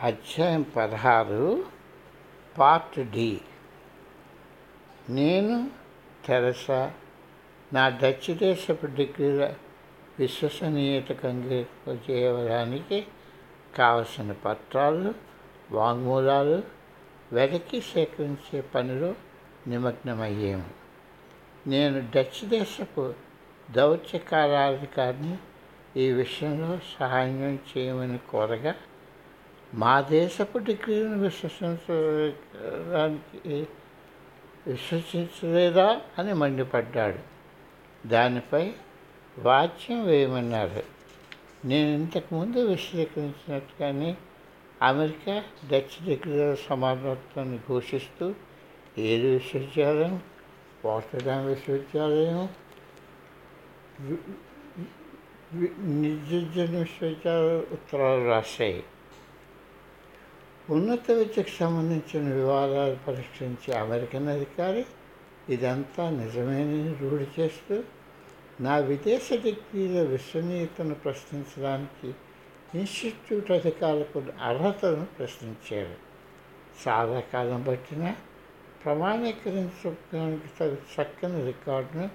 అధ్యాయం పదహారు part D నేను తెరసా నా డచ్ దేశపు డిగ్రీల విశ్వసనీయత చేయడానికి కావలసిన పత్రాలు వాంగ్మూలాలు వెనక్కి సేకరించే పనిలో నిమగ్నమయ్యాము. నేను డచ్ దేశపు దౌత్య కార్యాధికారిని ఈ విషయంలో సహాయం చేయమని కోరగా మా దేశపు డిగ్రీని విశ్వసించడానికి విశ్వసించలేదా అని మండిపడ్డాడు దానిపై వాచ్యం వేయమన్నారు నేను ఇంతకుముందు విశ్లేషించినట్టుగానే అమెరికా డచ్ డిగ్రీల సమానత్వాన్ని ఘోషిస్తూ ఏడు విశ్వవిద్యాలయం వాటర్డామ్ విశ్వవిద్యాలయం నిర్జన విశ్వవిద్యాలయ ఉత్తరాలు రాశాయి ఉన్నత విద్యకు సంబంధించిన వివాదాలు పరిష్కరించే అమెరికన్ అధికారి ఇదంతా నిజమేనని రూఢి చేస్తూ నా విదేశ డిగ్రీల విశ్వనీయతను ప్రశ్నించడానికి ఇన్స్టిట్యూట్ అధికారులకు అర్హతను ప్రశ్నించారు. చాలా కాలం పట్టిన ప్రమాణీకరించడానికి తగు చక్కని రికార్డును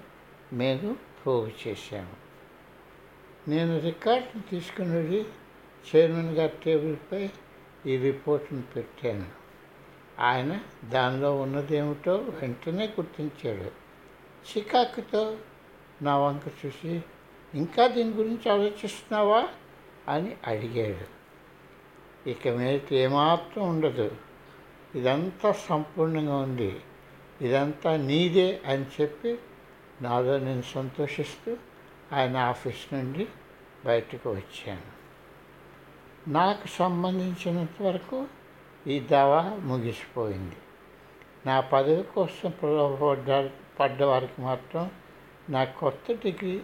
మేము పోగు చేశాము. నేను రికార్డును తీసుకుని చైర్మన్ గారి టేబుల్పై ఈ రిపోర్ట్ను పెట్టాను. ఆయన దానిలో ఉన్నదేమిటో వెంటనే గుర్తించాడు. చికాకుతో నా వంక చూసి ఇంకా దీని గురించి ఆలోచిస్తున్నావా? అని అడిగాడు. ఇక మీద ఏమాత్రం ఉండదు. ఇదంతా సంపూర్ణంగా ఉంది. ఇదంతా నీదే అని చెప్పి నాలో నేను సంతోషిస్తూ ఆయన ఆఫీస్ నుండి బయటకు వచ్చాను. నాకు సంబంధించినంత వరకు ఈ దావా ముగిసిపోయింది. నా పదవి కోసం పడ్డ పడ్డవారికి మాత్రం నా కొత్త డిగ్రీ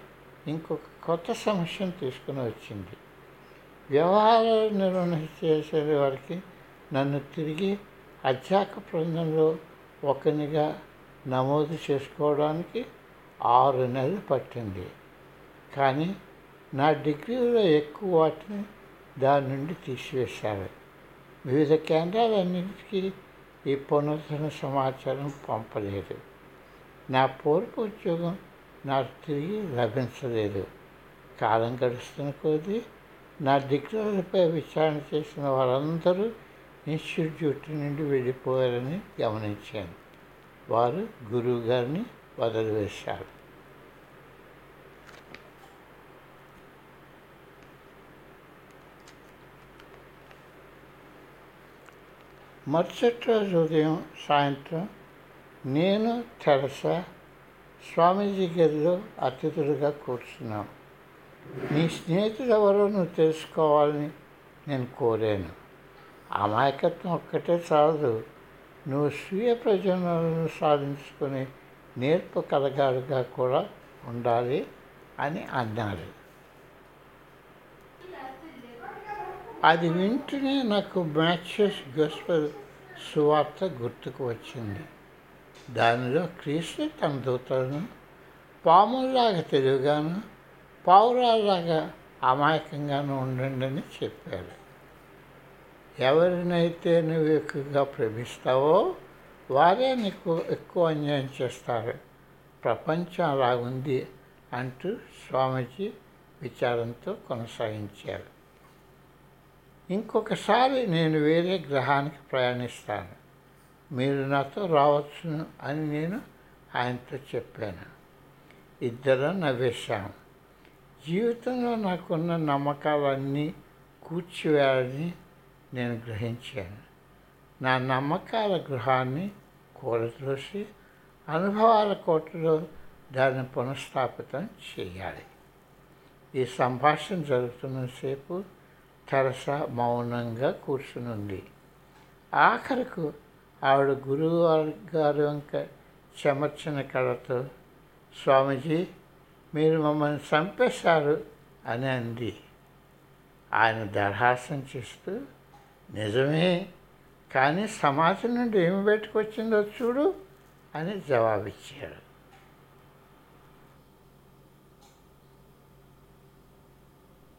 ఇంకొక కొత్త సమస్యను తీసుకుని వచ్చింది. వ్యవహారాలు నిర్వహణ చేసే వారికి నన్ను తిరిగి అధ్యాక బృందంలో ఒకనిగా నమోదు చేసుకోవడానికి ఆరు నెలలు పట్టింది. కానీ నా డిగ్రీలో ఎక్కువ వాటిని దాని నుండి తీసివేశారు. వివిధ కేంద్రాలన్నింటికీ ఈ పునరుద్ధరణ సమాచారం పంపలేదు. నా పూర్వ ఉద్యోగం నాకు తిరిగి లభించలేదు. కాలం గడుస్తున్న కొద్దీ నా డిగ్రీలపై విచారణ చేసిన వారందరూ ఇన్స్టిట్యూట్ నుండి వెళ్ళిపోయారని గమనించాను. వారు గురువు గారిని వదిలివేశారు. మరుసటి రోజు ఉదయం సాయంత్రం నేను తెరస స్వామీజీ గదిలో అతిథులుగా కూర్చున్నాను నీ స్నేహితుడు ఎవరో నువ్వు తెలుసుకోవాలని నేను కోరాను. అమాయకత్వం ఒక్కటే చాలదు. నువ్వు స్వీయ ప్రయోజనాలను సాధించుకునే నేర్పు కలగాడుగా కూడా ఉండాలి అని అన్నారు. అది వింటూనే నాకు మ్యాచెస్ గోస్పల్ సువార్త గుర్తుకు వచ్చింది. దానిలో క్రీస్తు తన దూతలను పాముల్లాగా తెలివిగాను పావురాల్లాగా అమాయకంగాను ఉండండి అని చెప్పారు ఎవరినైతే నువ్వు ఎక్కువగా ప్రేమిస్తావో వారే నీకు ఎక్కువ అన్యాయం చేస్తారు. ప్రపంచం అలా ఉంది అంటూ స్వామీజీ విచారంతో కొనసాగించారు. ఇంకొకసారి నేను వేరే గ్రహానికి ప్రయాణిస్తాను. మీరు నాతో రావచ్చును అని నేను ఆయనతో చెప్పాను. ఇద్దరం నవ్వేశాము జీవితంలో నాకున్న నమ్మకాలన్నీ కూర్చివేయాలని నేను గ్రహించాను. నా నమ్మకాల గృహాన్ని కూలదోసి అనుభవాల కోటలో దాన్ని పునఃస్థాపితం చేయాలి. ఈ సంభాషణ జరుగుతున్నసేపు తెరస మౌనంగా కూర్చునుంది. ఆఖరకు ఆవిడ గురువు గారు వంక చెమర్చిన కళతో స్వామీజీ మీరు మమ్మల్ని చంపేశారు అని అంది. ఆయన దర్హాసం చేస్తూ నిజమే కానీ సమాజం నుండి ఏమి బయటకు వచ్చిందో చూడు అని జవాబిచ్చాడు.